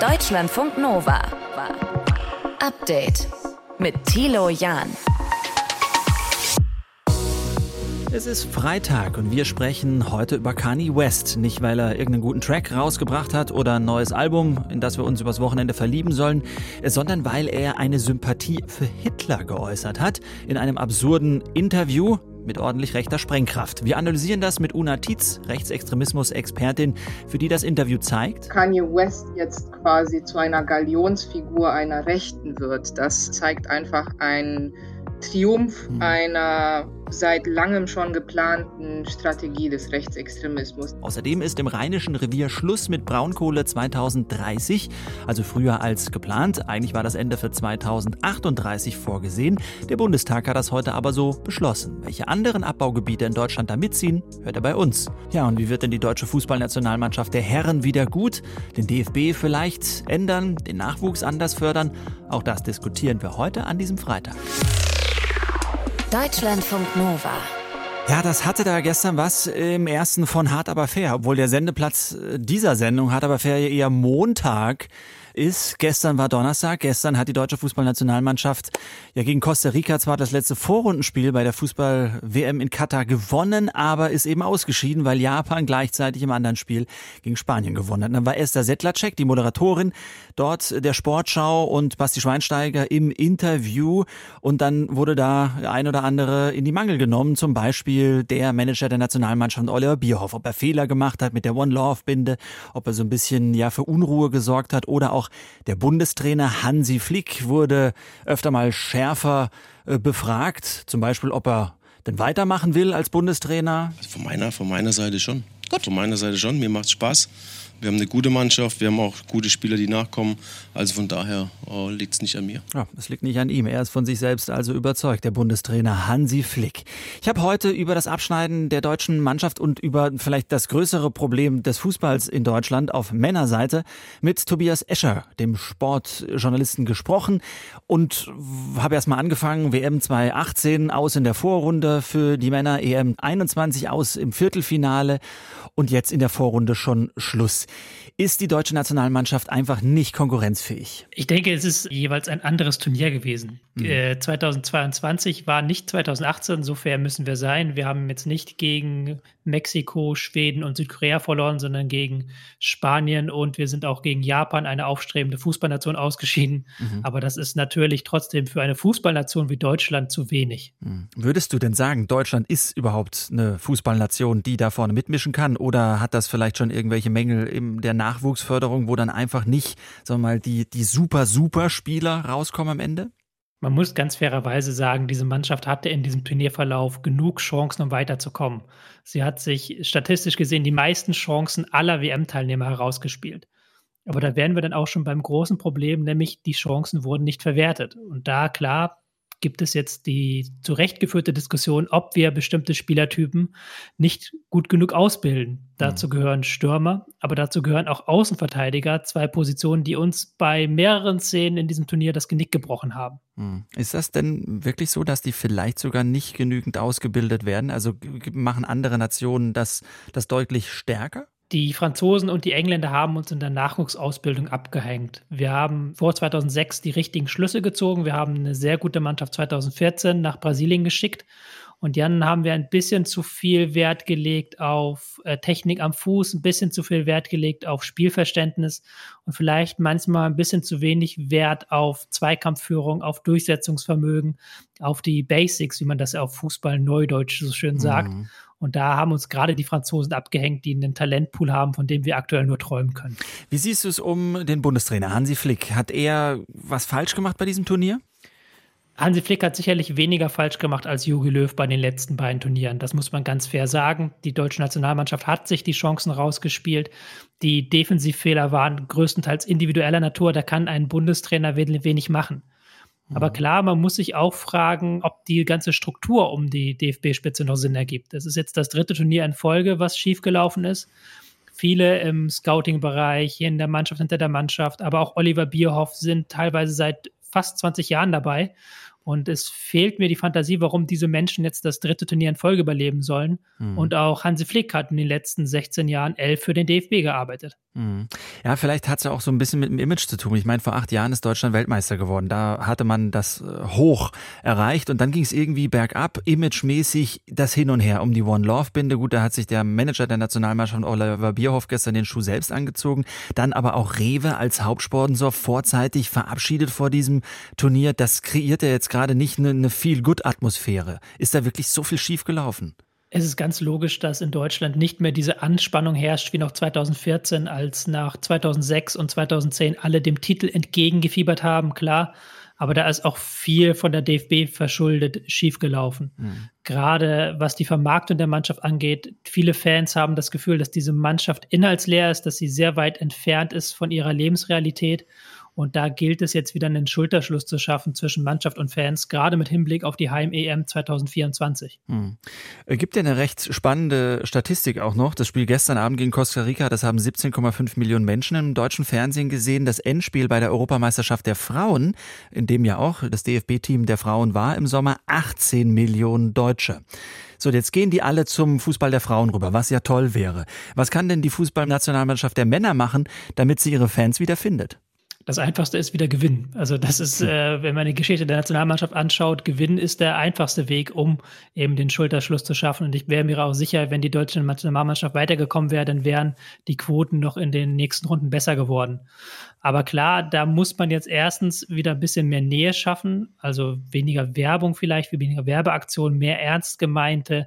Deutschlandfunk Nova. Update mit Thilo Jahn. Es ist Freitag und wir sprechen heute über Kanye West. Nicht, weil er irgendeinen guten Track rausgebracht hat oder ein neues Album, in das wir uns übers Wochenende verlieben sollen, sondern weil er eine Sympathie für Hitler geäußert hat in einem absurden Interview mit ordentlich rechter Sprengkraft. Wir analysieren das mit Una Tietz, Rechtsextremismus-Expertin, für die das Interview zeigt. Kanye West jetzt quasi zu einer Galionsfigur einer Rechten wird, das zeigt einfach einen Triumph hm. einer seit langem schon geplanten Strategie des Rechtsextremismus. Außerdem ist im Rheinischen Revier Schluss mit Braunkohle 2030, also früher als geplant. Eigentlich war das Ende für 2038 vorgesehen. Der Bundestag hat das heute aber so beschlossen. Welche anderen Abbaugebiete in Deutschland da mitziehen, hört er bei uns. Ja, und wie wird denn die deutsche Fußballnationalmannschaft der Herren wieder gut? Den DFB vielleicht ändern, den Nachwuchs anders fördern? Auch das diskutieren wir heute an diesem Freitag. Deutschlandfunk Nova. Ja, das hatte da gestern was im ersten von Hart aber fair, obwohl der Sendeplatz dieser Sendung Hart aber fair eher Montag ist, gestern war Donnerstag, gestern hat die deutsche Fußballnationalmannschaft ja gegen Costa Rica zwar das letzte Vorrundenspiel bei der Fußball-WM in Katar gewonnen, aber ist eben ausgeschieden, weil Japan gleichzeitig im anderen Spiel gegen Spanien gewonnen hat. Dann war Esther Settlercheck, die Moderatorin dort der Sportschau und Basti Schweinsteiger im Interview und dann wurde da ein oder andere in die Mangel genommen, zum Beispiel der Manager der Nationalmannschaft Oliver Bierhoff, ob er Fehler gemacht hat mit der One Love Binde, ob er so ein bisschen ja für Unruhe gesorgt hat oder auch auch der Bundestrainer Hansi Flick wurde öfter mal schärfer äh, befragt, zum Beispiel, ob er denn weitermachen will als Bundestrainer. Also von meiner, von meiner Seite schon. Gut. Von meiner Seite schon. Mir macht es Spaß. Wir haben eine gute Mannschaft, wir haben auch gute Spieler, die nachkommen. Also von daher oh, liegt es nicht an mir. Ja, es liegt nicht an ihm. Er ist von sich selbst also überzeugt, der Bundestrainer Hansi Flick. Ich habe heute über das Abschneiden der deutschen Mannschaft und über vielleicht das größere Problem des Fußballs in Deutschland auf Männerseite mit Tobias Escher, dem Sportjournalisten, gesprochen und habe erst mal angefangen, WM 2018 aus in der Vorrunde für die Männer, EM 21 aus im Viertelfinale und jetzt in der Vorrunde schon Schluss. Ist die deutsche Nationalmannschaft einfach nicht konkurrenzfähig? Ich denke, es ist jeweils ein anderes Turnier gewesen. Mhm. Äh, 2022 war nicht 2018, so fair müssen wir sein. Wir haben jetzt nicht gegen Mexiko, Schweden und Südkorea verloren, sondern gegen Spanien und wir sind auch gegen Japan, eine aufstrebende Fußballnation, ausgeschieden. Mhm. Aber das ist natürlich trotzdem für eine Fußballnation wie Deutschland zu wenig. Mhm. Würdest du denn sagen, Deutschland ist überhaupt eine Fußballnation, die da vorne mitmischen kann? Oder hat das vielleicht schon irgendwelche Mängel in der Nachwuchsförderung, wo dann einfach nicht, sagen wir mal, die, die super, super Spieler rauskommen am Ende? Man muss ganz fairerweise sagen, diese Mannschaft hatte in diesem Turnierverlauf genug Chancen, um weiterzukommen. Sie hat sich statistisch gesehen die meisten Chancen aller WM-Teilnehmer herausgespielt. Aber da wären wir dann auch schon beim großen Problem, nämlich die Chancen wurden nicht verwertet. Und da klar, gibt es jetzt die zurechtgeführte Diskussion, ob wir bestimmte Spielertypen nicht gut genug ausbilden. Dazu mhm. gehören Stürmer, aber dazu gehören auch Außenverteidiger, zwei Positionen, die uns bei mehreren Szenen in diesem Turnier das Genick gebrochen haben. Mhm. Ist das denn wirklich so, dass die vielleicht sogar nicht genügend ausgebildet werden? Also machen andere Nationen das, das deutlich stärker? Die Franzosen und die Engländer haben uns in der Nachwuchsausbildung abgehängt. Wir haben vor 2006 die richtigen Schlüsse gezogen. Wir haben eine sehr gute Mannschaft 2014 nach Brasilien geschickt. Und dann haben wir ein bisschen zu viel Wert gelegt auf äh, Technik am Fuß, ein bisschen zu viel Wert gelegt auf Spielverständnis und vielleicht manchmal ein bisschen zu wenig Wert auf Zweikampfführung, auf Durchsetzungsvermögen, auf die Basics, wie man das auf Fußball Neudeutsch so schön sagt. Mhm. Und da haben uns gerade die Franzosen abgehängt, die einen Talentpool haben, von dem wir aktuell nur träumen können. Wie siehst du es um den Bundestrainer Hansi Flick? Hat er was falsch gemacht bei diesem Turnier? Hansi Flick hat sicherlich weniger falsch gemacht als Jogi Löw bei den letzten beiden Turnieren. Das muss man ganz fair sagen. Die deutsche Nationalmannschaft hat sich die Chancen rausgespielt. Die Defensivfehler waren größtenteils individueller Natur. Da kann ein Bundestrainer wenig machen. Aber mhm. klar, man muss sich auch fragen, ob die ganze Struktur um die DFB-Spitze noch Sinn ergibt. Das ist jetzt das dritte Turnier in Folge, was schiefgelaufen ist. Viele im Scouting-Bereich, in der Mannschaft, hinter der Mannschaft, aber auch Oliver Bierhoff sind teilweise seit fast 20 Jahren dabei. Und es fehlt mir die Fantasie, warum diese Menschen jetzt das dritte Turnier in Folge überleben sollen. Mhm. Und auch Hansi Flick hat in den letzten 16 Jahren elf für den DFB gearbeitet. Mhm. Ja, vielleicht hat es ja auch so ein bisschen mit dem Image zu tun. Ich meine, vor acht Jahren ist Deutschland Weltmeister geworden. Da hatte man das äh, hoch erreicht und dann ging es irgendwie bergab, imagemäßig das Hin und Her um die One Love Binde. Gut, da hat sich der Manager der Nationalmannschaft Oliver Bierhoff gestern den Schuh selbst angezogen. Dann aber auch Rewe als Hauptsponsor vorzeitig verabschiedet vor diesem Turnier. Das kreiert ja jetzt gerade nicht eine, eine Feel-Good-Atmosphäre. Ist da wirklich so viel schief gelaufen? Es ist ganz logisch, dass in Deutschland nicht mehr diese Anspannung herrscht wie noch 2014, als nach 2006 und 2010 alle dem Titel entgegengefiebert haben, klar. Aber da ist auch viel von der DFB verschuldet schiefgelaufen. Mhm. Gerade was die Vermarktung der Mannschaft angeht. Viele Fans haben das Gefühl, dass diese Mannschaft inhaltsleer ist, dass sie sehr weit entfernt ist von ihrer Lebensrealität. Und da gilt es jetzt wieder einen Schulterschluss zu schaffen zwischen Mannschaft und Fans, gerade mit Hinblick auf die Heim-EM 2024. Hm. Äh, gibt ja eine recht spannende Statistik auch noch. Das Spiel gestern Abend gegen Costa Rica, das haben 17,5 Millionen Menschen im deutschen Fernsehen gesehen. Das Endspiel bei der Europameisterschaft der Frauen, in dem ja auch das DFB-Team der Frauen war im Sommer, 18 Millionen Deutsche. So, jetzt gehen die alle zum Fußball der Frauen rüber, was ja toll wäre. Was kann denn die Fußballnationalmannschaft der Männer machen, damit sie ihre Fans wieder findet? Das Einfachste ist wieder Gewinnen. Also das ist, äh, wenn man die Geschichte der Nationalmannschaft anschaut, Gewinnen ist der einfachste Weg, um eben den Schulterschluss zu schaffen. Und ich wäre mir auch sicher, wenn die deutsche Nationalmannschaft weitergekommen wäre, dann wären die Quoten noch in den nächsten Runden besser geworden. Aber klar, da muss man jetzt erstens wieder ein bisschen mehr Nähe schaffen, also weniger Werbung vielleicht, weniger Werbeaktionen, mehr ernst gemeinte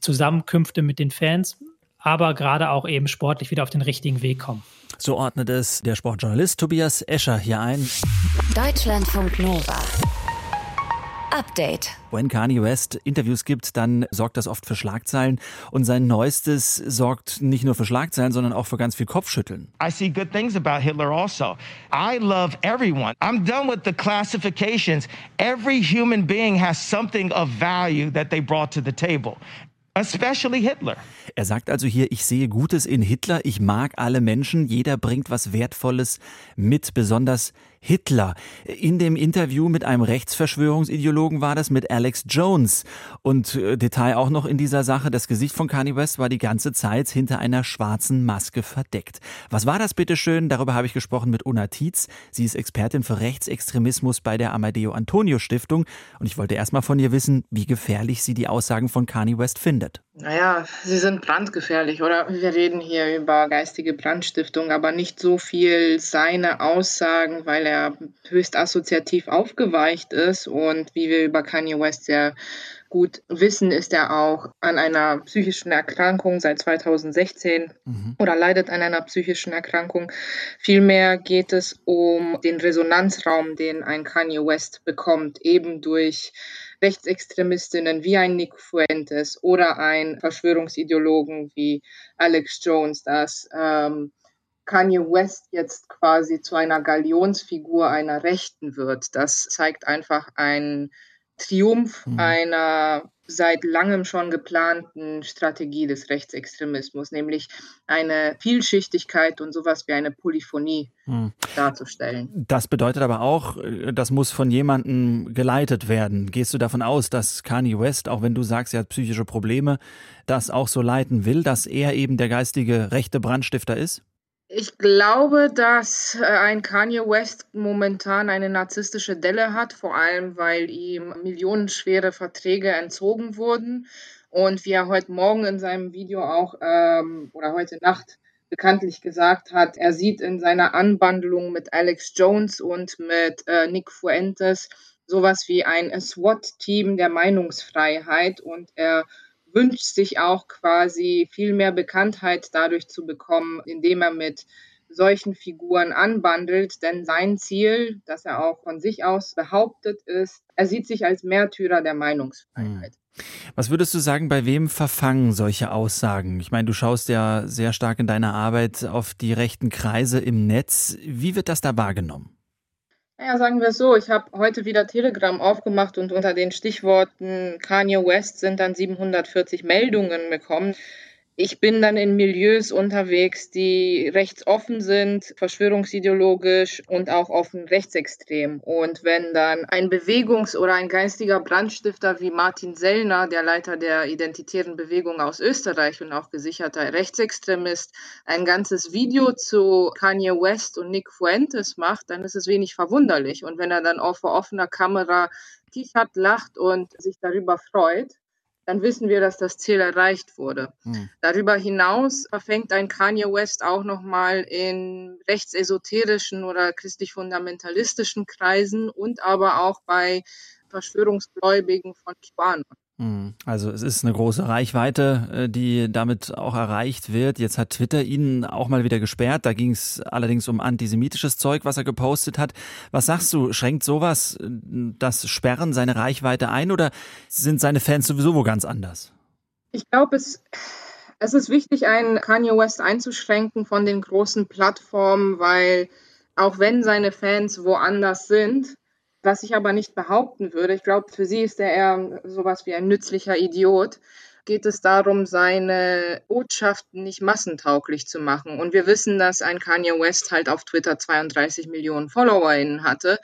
Zusammenkünfte mit den Fans, aber gerade auch eben sportlich wieder auf den richtigen Weg kommen. So ordnet es der Sportjournalist Tobias Escher hier ein. Deutschlandfunk Nova. Update. Wenn Kanye West Interviews gibt, dann sorgt das oft für Schlagzeilen und sein neuestes sorgt nicht nur für Schlagzeilen, sondern auch für ganz viel Kopfschütteln. I see good things about Hitler also. I love everyone. I'm done with the classifications. Every human being has something of value that they brought to the table. Especially Hitler. Er sagt also hier, ich sehe Gutes in Hitler, ich mag alle Menschen, jeder bringt was Wertvolles mit, besonders Hitler. In dem Interview mit einem Rechtsverschwörungsideologen war das mit Alex Jones. Und äh, Detail auch noch in dieser Sache, das Gesicht von Kanye West war die ganze Zeit hinter einer schwarzen Maske verdeckt. Was war das bitteschön? Darüber habe ich gesprochen mit Una Tietz. Sie ist Expertin für Rechtsextremismus bei der Amadeo Antonio Stiftung. Und ich wollte erst mal von ihr wissen, wie gefährlich sie die Aussagen von Kanye West findet. Naja, sie sind brandgefährlich, oder? Wir reden hier über geistige Brandstiftung, aber nicht so viel seine Aussagen, weil er höchst assoziativ aufgeweicht ist. Und wie wir über Kanye West sehr gut wissen, ist er auch an einer psychischen Erkrankung seit 2016 mhm. oder leidet an einer psychischen Erkrankung. Vielmehr geht es um den Resonanzraum, den ein Kanye West bekommt, eben durch Rechtsextremistinnen wie ein Nick Fuentes oder ein Verschwörungsideologen wie Alex Jones, dass ähm, Kanye West jetzt quasi zu einer Galionsfigur einer Rechten wird. Das zeigt einfach einen Triumph mhm. einer seit langem schon geplanten Strategie des Rechtsextremismus, nämlich eine Vielschichtigkeit und sowas wie eine Polyphonie hm. darzustellen. Das bedeutet aber auch, äh, das muss von jemandem geleitet werden. Gehst du davon aus, dass Kanye West, auch wenn du sagst, er hat psychische Probleme, das auch so leiten will, dass er eben der geistige rechte Brandstifter ist? Ich glaube, dass äh, ein Kanye West momentan eine narzisstische Delle hat, vor allem weil ihm millionenschwere Verträge entzogen wurden und wie er heute Morgen in seinem Video auch ähm, oder heute Nacht bekanntlich gesagt hat, er sieht in seiner Anwandlung mit Alex Jones und mit äh, Nick Fuentes sowas wie ein SWAT-Team der Meinungsfreiheit und er wünscht sich auch quasi viel mehr Bekanntheit dadurch zu bekommen, indem er mit solchen Figuren anbandelt, denn sein Ziel, das er auch von sich aus behauptet, ist, er sieht sich als Märtyrer der Meinungsfreiheit. Hm. Was würdest du sagen, bei wem verfangen solche Aussagen? Ich meine, du schaust ja sehr stark in deiner Arbeit auf die rechten Kreise im Netz. Wie wird das da wahrgenommen? Naja, sagen wir es so, ich habe heute wieder Telegram aufgemacht und unter den Stichworten Kanye West sind dann 740 Meldungen bekommen. Ich bin dann in Milieus unterwegs, die rechtsoffen sind, verschwörungsideologisch und auch offen rechtsextrem. Und wenn dann ein Bewegungs- oder ein geistiger Brandstifter wie Martin Sellner, der Leiter der Identitären Bewegung aus Österreich und auch gesicherter Rechtsextremist, ein ganzes Video zu Kanye West und Nick Fuentes macht, dann ist es wenig verwunderlich. Und wenn er dann auch vor offener Kamera kichert, lacht und sich darüber freut, dann wissen wir, dass das Ziel erreicht wurde. Mhm. Darüber hinaus verfängt ein Kanye West auch nochmal in rechtsesoterischen oder christlich-fundamentalistischen Kreisen und aber auch bei Verschwörungsgläubigen von QAnon. Hm. Also es ist eine große Reichweite, äh, die damit auch erreicht wird. Jetzt hat Twitter ihn auch mal wieder gesperrt. Da ging es allerdings um antisemitisches Zeug, was er gepostet hat. Was sagst du, schränkt sowas äh, das Sperren seine Reichweite ein oder sind seine Fans sowieso wo ganz anders? Ich glaube, es, es ist wichtig, einen Kanye West einzuschränken von den großen Plattformen, weil auch wenn seine Fans woanders sind, was ich aber nicht behaupten würde, ich glaube, für sie ist er eher sowas wie ein nützlicher Idiot, geht es darum, seine Botschaften nicht massentauglich zu machen. Und wir wissen, dass ein Kanye West halt auf Twitter 32 Millionen FollowerInnen hatte.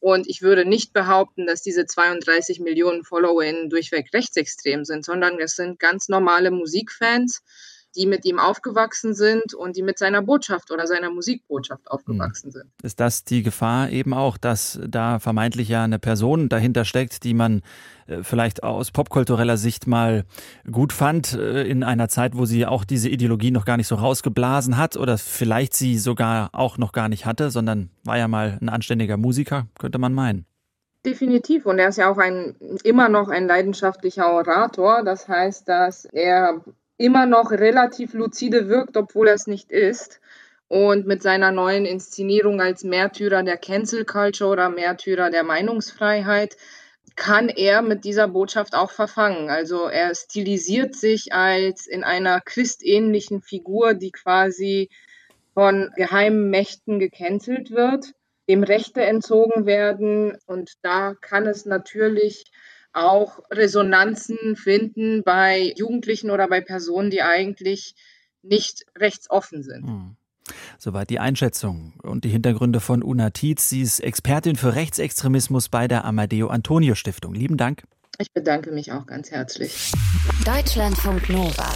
Und ich würde nicht behaupten, dass diese 32 Millionen FollowerInnen durchweg rechtsextrem sind, sondern es sind ganz normale Musikfans, die mit ihm aufgewachsen sind und die mit seiner Botschaft oder seiner Musikbotschaft aufgewachsen sind. Ist das die Gefahr eben auch, dass da vermeintlich ja eine Person dahinter steckt, die man äh, vielleicht aus popkultureller Sicht mal gut fand, äh, in einer Zeit, wo sie auch diese Ideologie noch gar nicht so rausgeblasen hat oder vielleicht sie sogar auch noch gar nicht hatte, sondern war ja mal ein anständiger Musiker, könnte man meinen. Definitiv. Und er ist ja auch ein, immer noch ein leidenschaftlicher Orator. Das heißt, dass er immer noch relativ lucide wirkt, obwohl er es nicht ist. Und mit seiner neuen Inszenierung als Märtyrer der Cancel Culture oder Märtyrer der Meinungsfreiheit kann er mit dieser Botschaft auch verfangen. Also er stilisiert sich als in einer christähnlichen Figur, die quasi von geheimen Mächten gecancelt wird, dem Rechte entzogen werden. Und da kann es natürlich auch Resonanzen finden bei Jugendlichen oder bei Personen, die eigentlich nicht rechtsoffen sind. Hm. Soweit die Einschätzung und die Hintergründe von Una Tietz. Sie ist Expertin für Rechtsextremismus bei der Amadeo Antonio Stiftung. Lieben Dank. Ich bedanke mich auch ganz herzlich. Deutschlandfunk Nova.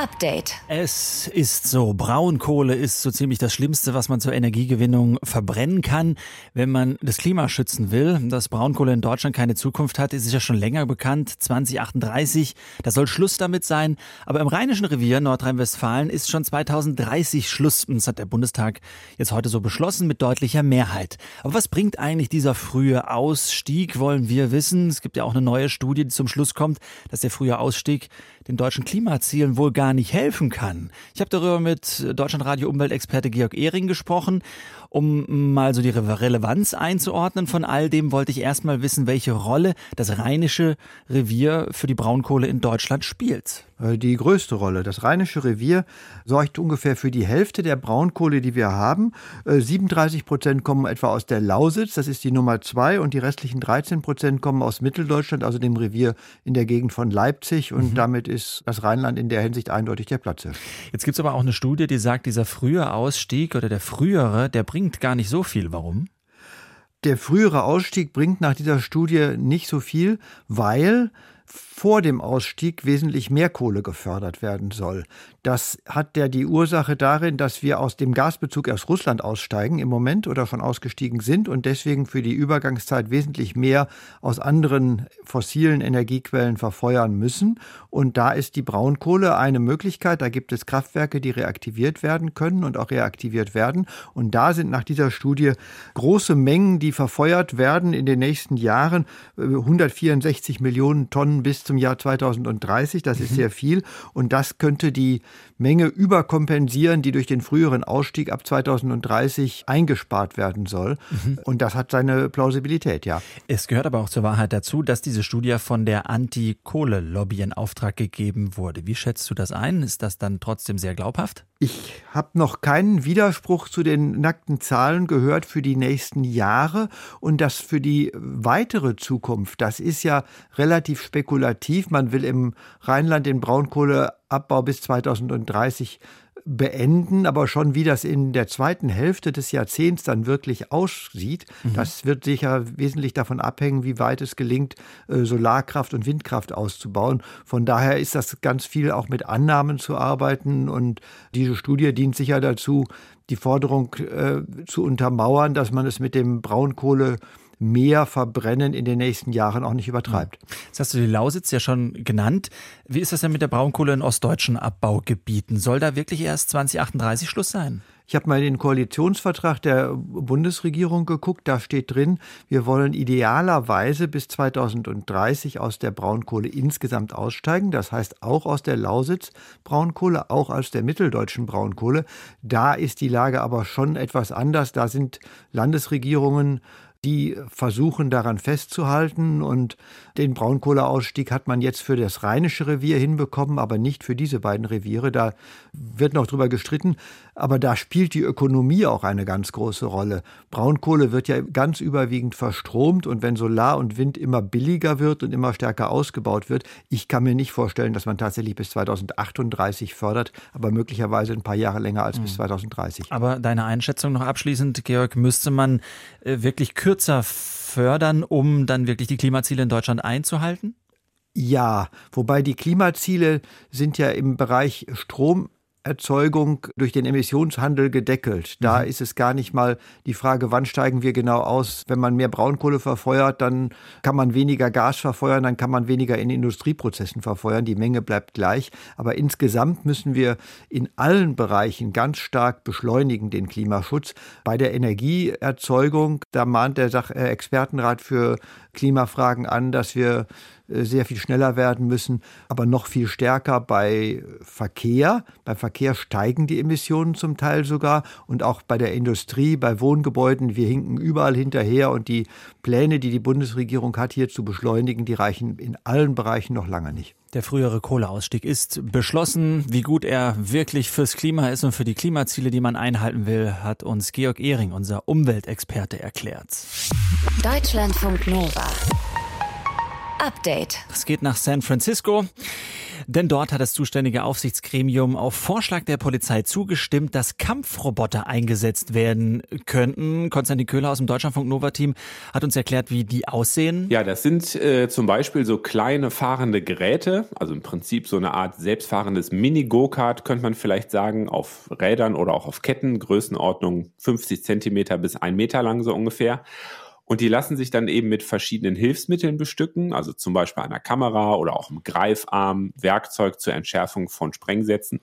Update. Es ist so, Braunkohle ist so ziemlich das Schlimmste, was man zur Energiegewinnung verbrennen kann, wenn man das Klima schützen will. Dass Braunkohle in Deutschland keine Zukunft hat, ist ja schon länger bekannt. 2038, da soll Schluss damit sein. Aber im Rheinischen Revier Nordrhein-Westfalen ist schon 2030 Schluss. Das hat der Bundestag jetzt heute so beschlossen mit deutlicher Mehrheit. Aber was bringt eigentlich dieser frühe Ausstieg, wollen wir wissen. Es gibt ja auch eine neue Studie, die zum Schluss kommt, dass der frühe Ausstieg den deutschen Klimazielen wohl gar nicht helfen kann. Ich habe darüber mit Deutschlandradio Umweltexperte Georg Ehring gesprochen um mal so die Relevanz einzuordnen von all dem, wollte ich erstmal wissen, welche Rolle das Rheinische Revier für die Braunkohle in Deutschland spielt. Äh, die größte Rolle. Das Rheinische Revier sorgt ungefähr für die Hälfte der Braunkohle, die wir haben. 37 äh, Prozent kommen etwa aus der Lausitz, das ist die Nummer zwei, und die restlichen 13 Prozent kommen aus Mitteldeutschland, also dem Revier in der Gegend von Leipzig. Und mhm. damit ist das Rheinland in der Hinsicht eindeutig der Platz. Jetzt gibt es aber auch eine Studie, die sagt, dieser frühe Ausstieg oder der frühere, der bringt bringt gar nicht so viel. Warum? Der frühere Ausstieg bringt nach dieser Studie nicht so viel, weil vor dem Ausstieg wesentlich mehr Kohle gefördert werden soll. Das hat ja die Ursache darin, dass wir aus dem Gasbezug aus Russland aussteigen im Moment oder schon ausgestiegen sind und deswegen für die Übergangszeit wesentlich mehr aus anderen fossilen Energiequellen verfeuern müssen. Und da ist die Braunkohle eine Möglichkeit. Da gibt es Kraftwerke, die reaktiviert werden können und auch reaktiviert werden. Und da sind nach dieser Studie große Mengen, die verfeuert werden in den nächsten Jahren. 164 Millionen Tonnen bis zum Jahr 2030. Das ist mhm. sehr viel. Und das könnte die Menge überkompensieren, die durch den früheren Ausstieg ab 2030 eingespart werden soll. Mhm. Und das hat seine Plausibilität, ja. Es gehört aber auch zur Wahrheit dazu, dass diese Studie von der Anti-Kohle-Lobby in Auftrag gegeben wurde. Wie schätzt du das ein? Ist das dann trotzdem sehr glaubhaft? Ich habe noch keinen Widerspruch zu den nackten Zahlen gehört für die nächsten Jahre und das für die weitere Zukunft. Das ist ja relativ spekulativ. Man will im Rheinland den Braunkohleabbau bis 2030 beenden, aber schon wie das in der zweiten Hälfte des Jahrzehnts dann wirklich aussieht, mhm. das wird sicher wesentlich davon abhängen, wie weit es gelingt, äh, Solarkraft und Windkraft auszubauen. Von daher ist das ganz viel auch mit Annahmen zu arbeiten und diese Studie dient sicher dazu, die Forderung äh, zu untermauern, dass man es mit dem Braunkohle mehr Verbrennen in den nächsten Jahren auch nicht übertreibt. Jetzt hast du die Lausitz ja schon genannt. Wie ist das denn mit der Braunkohle in ostdeutschen Abbaugebieten? Soll da wirklich erst 2038 Schluss sein? Ich habe mal in den Koalitionsvertrag der Bundesregierung geguckt, da steht drin, wir wollen idealerweise bis 2030 aus der Braunkohle insgesamt aussteigen, das heißt auch aus der Lausitz Braunkohle, auch aus der mitteldeutschen Braunkohle. Da ist die Lage aber schon etwas anders, da sind Landesregierungen die versuchen daran festzuhalten und den Braunkohleausstieg hat man jetzt für das Rheinische Revier hinbekommen, aber nicht für diese beiden Reviere. Da wird noch drüber gestritten. Aber da spielt die Ökonomie auch eine ganz große Rolle. Braunkohle wird ja ganz überwiegend verstromt und wenn Solar und Wind immer billiger wird und immer stärker ausgebaut wird, ich kann mir nicht vorstellen, dass man tatsächlich bis 2038 fördert, aber möglicherweise ein paar Jahre länger als mhm. bis 2030. Aber deine Einschätzung noch abschließend, Georg, müsste man äh, wirklich kürzer fördern, um dann wirklich die Klimaziele in Deutschland einzuhalten? Ja, wobei die Klimaziele sind ja im Bereich Strom Erzeugung durch den Emissionshandel gedeckelt. Da mhm. ist es gar nicht mal die Frage, wann steigen wir genau aus. Wenn man mehr Braunkohle verfeuert, dann kann man weniger Gas verfeuern, dann kann man weniger in Industrieprozessen verfeuern. Die Menge bleibt gleich. Aber insgesamt müssen wir in allen Bereichen ganz stark beschleunigen den Klimaschutz. Bei der Energieerzeugung, da mahnt der Sach äh, Expertenrat für Klimafragen an, dass wir sehr viel schneller werden müssen, aber noch viel stärker bei Verkehr. Beim Verkehr steigen die Emissionen zum Teil sogar und auch bei der Industrie, bei Wohngebäuden. Wir hinken überall hinterher und die Pläne, die die Bundesregierung hat, hier zu beschleunigen, die reichen in allen Bereichen noch lange nicht. Der frühere Kohleausstieg ist beschlossen. Wie gut er wirklich fürs Klima ist und für die Klimaziele, die man einhalten will, hat uns Georg Ehring, unser Umweltexperte, erklärt. Deutschlandfunk Nova. Update. Es geht nach San Francisco. Denn dort hat das zuständige Aufsichtsgremium auf Vorschlag der Polizei zugestimmt, dass Kampfroboter eingesetzt werden könnten. Konstantin Köhler aus dem Deutschlandfunk Nova Team hat uns erklärt, wie die aussehen. Ja, das sind äh, zum Beispiel so kleine fahrende Geräte, also im Prinzip so eine Art selbstfahrendes Mini-Go-Kart, könnte man vielleicht sagen, auf Rädern oder auch auf Ketten, Größenordnung 50 Zentimeter bis ein Meter lang so ungefähr. Und die lassen sich dann eben mit verschiedenen Hilfsmitteln bestücken, also zum Beispiel einer Kamera oder auch einem Greifarm, Werkzeug zur Entschärfung von Sprengsätzen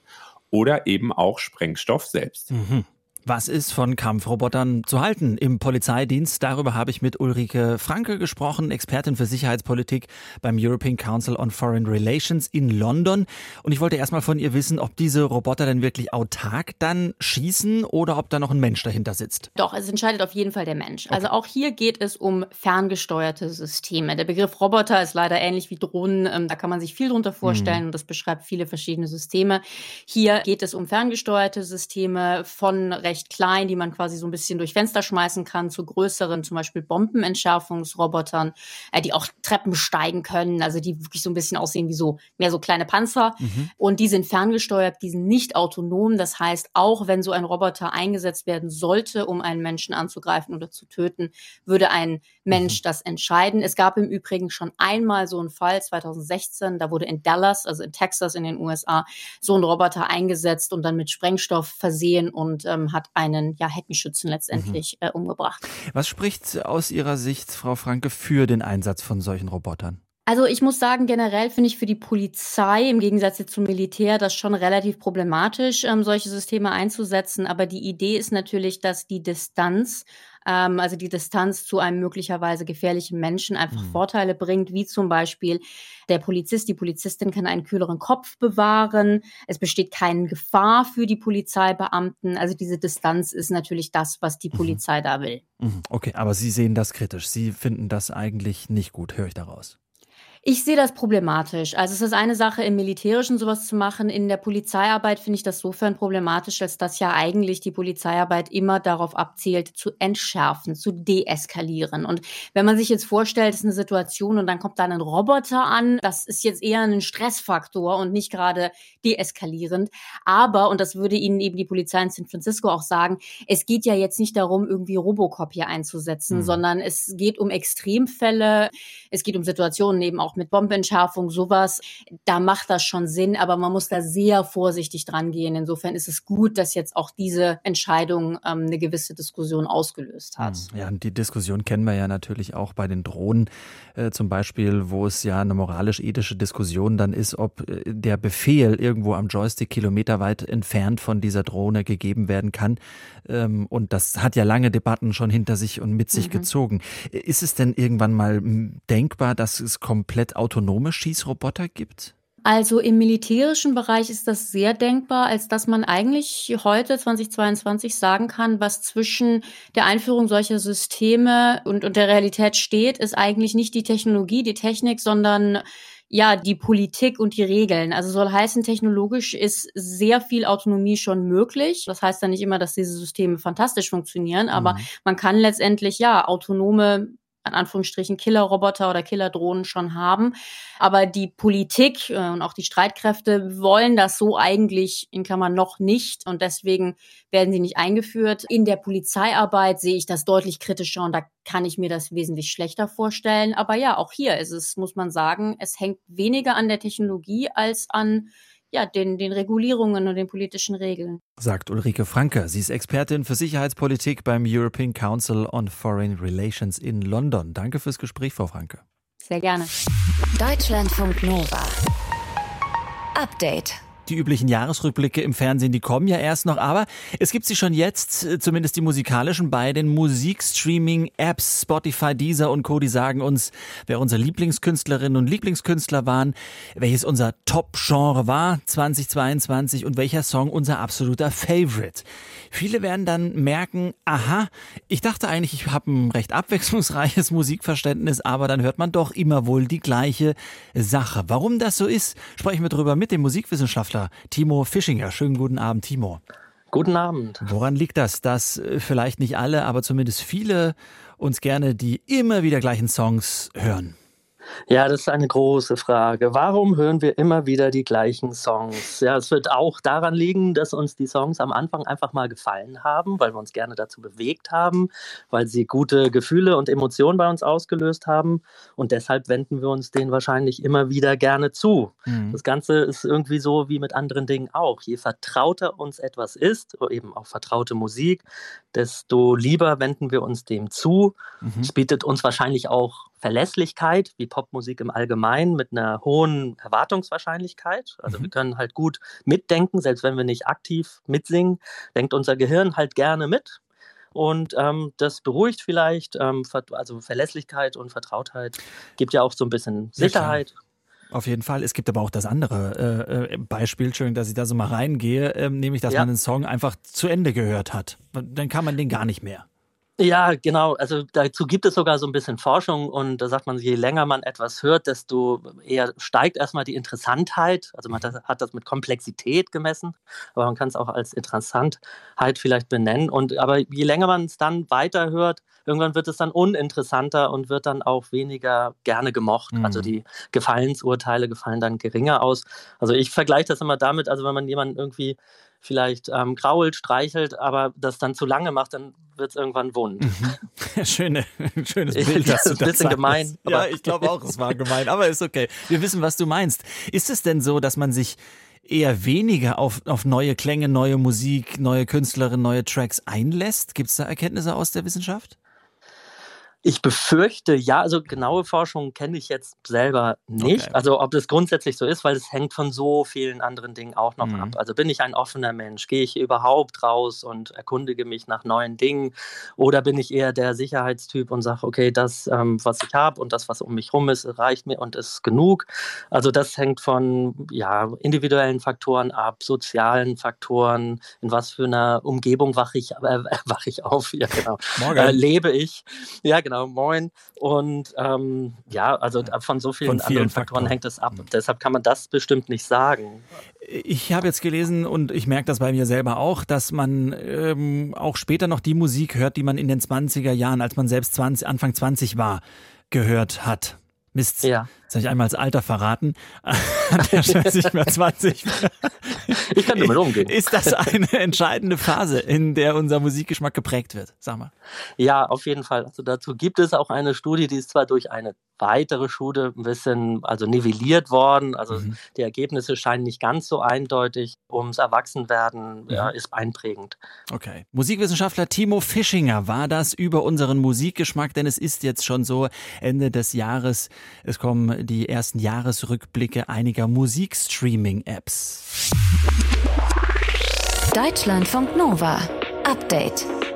oder eben auch Sprengstoff selbst. Mhm. Was ist von Kampfrobotern zu halten im Polizeidienst? Darüber habe ich mit Ulrike Franke gesprochen, Expertin für Sicherheitspolitik beim European Council on Foreign Relations in London. Und ich wollte erstmal von ihr wissen, ob diese Roboter denn wirklich autark dann schießen oder ob da noch ein Mensch dahinter sitzt. Doch, es entscheidet auf jeden Fall der Mensch. Okay. Also auch hier geht es um ferngesteuerte Systeme. Der Begriff Roboter ist leider ähnlich wie Drohnen. Ähm, da kann man sich viel drunter vorstellen mhm. und das beschreibt viele verschiedene Systeme. Hier geht es um ferngesteuerte Systeme von recht recht klein, die man quasi so ein bisschen durch Fenster schmeißen kann, zu größeren, zum Beispiel Bombenentschärfungsrobotern, äh, die auch Treppen steigen können, also die wirklich so ein bisschen aussehen wie so mehr so kleine Panzer. Mhm. Und die sind ferngesteuert, die sind nicht autonom. Das heißt, auch wenn so ein Roboter eingesetzt werden sollte, um einen Menschen anzugreifen oder zu töten, würde ein Mensch mhm. das entscheiden. Es gab im Übrigen schon einmal so einen Fall 2016, da wurde in Dallas, also in Texas in den USA, so ein Roboter eingesetzt und dann mit Sprengstoff versehen und ähm, hat einen ja, Heckenschützen letztendlich mhm. äh, umgebracht. Was spricht aus Ihrer Sicht, Frau Franke, für den Einsatz von solchen Robotern? Also ich muss sagen, generell finde ich für die Polizei im Gegensatz zum Militär das schon relativ problematisch, ähm, solche Systeme einzusetzen. Aber die Idee ist natürlich, dass die Distanz ähm, also die Distanz zu einem möglicherweise gefährlichen Menschen einfach mhm. Vorteile bringt, wie zum Beispiel der Polizist, die Polizistin kann einen kühleren Kopf bewahren. Es besteht keine Gefahr für die Polizeibeamten. Also diese Distanz ist natürlich das, was die mhm. Polizei da will. Mhm. Okay, aber Sie sehen das kritisch. Sie finden das eigentlich nicht gut, höre ich daraus. Ich sehe das problematisch. Also es ist eine Sache, im Militärischen sowas zu machen. In der Polizeiarbeit finde ich das sofern problematisch, als dass ja eigentlich die Polizeiarbeit immer darauf abzielt, zu entschärfen, zu deeskalieren. Und wenn man sich jetzt vorstellt, es ist eine Situation und dann kommt da ein Roboter an, das ist jetzt eher ein Stressfaktor und nicht gerade deeskalierend. Aber, und das würde Ihnen eben die Polizei in San Francisco auch sagen, es geht ja jetzt nicht darum, irgendwie Robocop hier einzusetzen, mhm. sondern es geht um Extremfälle, es geht um Situationen eben auch mit Bombenentschärfung, sowas, da macht das schon Sinn, aber man muss da sehr vorsichtig dran gehen. Insofern ist es gut, dass jetzt auch diese Entscheidung ähm, eine gewisse Diskussion ausgelöst hat. Hm, ja, und die Diskussion kennen wir ja natürlich auch bei den Drohnen äh, zum Beispiel, wo es ja eine moralisch-ethische Diskussion dann ist, ob äh, der Befehl irgendwo am Joystick kilometerweit entfernt von dieser Drohne gegeben werden kann. Ähm, und das hat ja lange Debatten schon hinter sich und mit sich mhm. gezogen. Ist es denn irgendwann mal denkbar, dass es komplett komplett autonome Schießroboter gibt? Also im militärischen Bereich ist das sehr denkbar, als dass man eigentlich heute 2022 sagen kann, was zwischen der Einführung solcher Systeme und, und der Realität steht, ist eigentlich nicht die Technologie, die Technik, sondern ja, die Politik und die Regeln. Also soll heißen, technologisch ist sehr viel Autonomie schon möglich. Das heißt ja nicht immer, dass diese Systeme fantastisch funktionieren, aber mhm. man kann letztendlich ja autonome in Anführungsstrichen Killerroboter oder Killerdrohnen schon haben. Aber die Politik äh, und auch die Streitkräfte wollen das so eigentlich in Klammern noch nicht und deswegen werden sie nicht eingeführt. In der Polizeiarbeit sehe ich das deutlich kritischer und da kann ich mir das wesentlich schlechter vorstellen. Aber ja, auch hier ist es, muss man sagen, es hängt weniger an der Technologie als an ja, den, den Regulierungen und den politischen Regeln. Sagt Ulrike Franke. Sie ist Expertin für Sicherheitspolitik beim European Council on Foreign Relations in London. Danke fürs Gespräch, Frau Franke. Sehr gerne. Deutschlandfunk Nova. Update. Die üblichen Jahresrückblicke im Fernsehen, die kommen ja erst noch, aber es gibt sie schon jetzt, äh, zumindest die musikalischen, bei den Musikstreaming-Apps Spotify, Deezer und Co. Die sagen uns, wer unsere Lieblingskünstlerinnen und Lieblingskünstler waren, welches unser Top-Genre war 2022 und welcher Song unser absoluter Favorite. Viele werden dann merken, aha, ich dachte eigentlich, ich habe ein recht abwechslungsreiches Musikverständnis, aber dann hört man doch immer wohl die gleiche Sache. Warum das so ist, sprechen wir darüber mit dem Musikwissenschaftler Wissenschaftler Timo Fischinger. Schönen guten Abend, Timo. Guten Abend. Woran liegt das, dass äh, vielleicht nicht alle, aber zumindest viele uns gerne die immer wieder gleichen Songs hören? Ja, das ist eine große Frage. Warum hören wir immer wieder die gleichen Songs? Ja, es wird auch daran liegen, dass uns die Songs am Anfang einfach mal gefallen haben, weil wir uns gerne dazu bewegt haben, weil sie gute Gefühle und Emotionen bei uns ausgelöst haben. Und deshalb wenden wir uns denen wahrscheinlich immer wieder gerne zu. Mhm. Das Ganze ist irgendwie so wie mit anderen Dingen auch. Je vertrauter uns etwas ist, eben auch vertraute Musik, desto lieber wenden wir uns dem zu. Mhm. Es bietet uns wahrscheinlich auch Verlässlichkeit, wie Popmusik im Allgemeinen, mit einer hohen Erwartungswahrscheinlichkeit. Also mhm. wir können halt gut mitdenken, selbst wenn wir nicht aktiv mitsingen, denkt unser Gehirn halt gerne mit. Und ähm, das beruhigt vielleicht, ähm, also Verlässlichkeit und Vertrautheit gibt ja auch so ein bisschen Sicherheit. Ja, auf jeden Fall. Es gibt aber auch das andere äh, äh Beispiel, schön, dass ich da so mal reingehe, äh, nämlich, dass ja. man den Song einfach zu Ende gehört hat. Dann kann man den gar nicht mehr. Ja, genau. Also dazu gibt es sogar so ein bisschen Forschung und da sagt man, je länger man etwas hört, desto eher steigt erstmal die Interessantheit. Also man hat das mit Komplexität gemessen, aber man kann es auch als Interessantheit vielleicht benennen. Und aber je länger man es dann weiter hört, irgendwann wird es dann uninteressanter und wird dann auch weniger gerne gemocht. Also mhm. Also die Gefallensurteile gefallen dann geringer aus. Also ich vergleiche das immer damit, also wenn man jemanden irgendwie vielleicht ähm, grault, streichelt, aber das dann zu lange macht, dann wird es irgendwann wund. Mhm. Schöne, schönes Bild. Das ist ein bisschen gemein. Ja, ich glaube auch, es war gemein, aber ist okay. Wir wissen, was du meinst. Ist es denn so, dass man sich eher weniger auf, auf neue Klänge, neue Musik, neue Künstlerinnen, neue Tracks einlässt? Gibt es da Erkenntnisse aus der Wissenschaft? Ich befürchte, ja, also genaue Forschung kenne ich jetzt selber nicht. Okay. Also ob das grundsätzlich so ist, weil es hängt von so vielen anderen Dingen auch noch mhm. ab. Also bin ich ein offener Mensch? Gehe ich überhaupt raus und erkundige mich nach neuen Dingen? Oder bin ich eher der Sicherheitstyp und sage, okay, das, ähm, was ich habe und das, was um mich rum ist, reicht mir und ist genug? Also das hängt von ja, individuellen Faktoren ab, sozialen Faktoren, in was für einer Umgebung wache ich, äh, wach ich auf, ja, genau. Äh, lebe ich. Ja, genau genau, moin. Und ähm, ja, also von so vielen, von vielen anderen Faktoren, Faktoren hängt es ab. Und deshalb kann man das bestimmt nicht sagen. Ich habe jetzt gelesen und ich merke das bei mir selber auch, dass man ähm, auch später noch die Musik hört, die man in den 20er Jahren, als man selbst 20, Anfang 20 war, gehört hat. Mist. Ja. Das habe ich einmal als Alter verraten. Der ist nicht mehr 20. Ich kann damit umgehen. Ist das eine entscheidende Phase, in der unser Musikgeschmack geprägt wird? Sag mal. Ja, auf jeden Fall. Also dazu gibt es auch eine Studie, die ist zwar durch eine weitere Studie ein bisschen also nivelliert worden. Also mhm. die Ergebnisse scheinen nicht ganz so eindeutig. Ums Erwachsenwerden mhm. ja, ist einprägend. Okay. Musikwissenschaftler Timo Fischinger war das über unseren Musikgeschmack, denn es ist jetzt schon so Ende des Jahres. Es kommen die ersten Jahresrückblicke einiger Musikstreaming-Apps. Deutschlandfunk Nova. Update.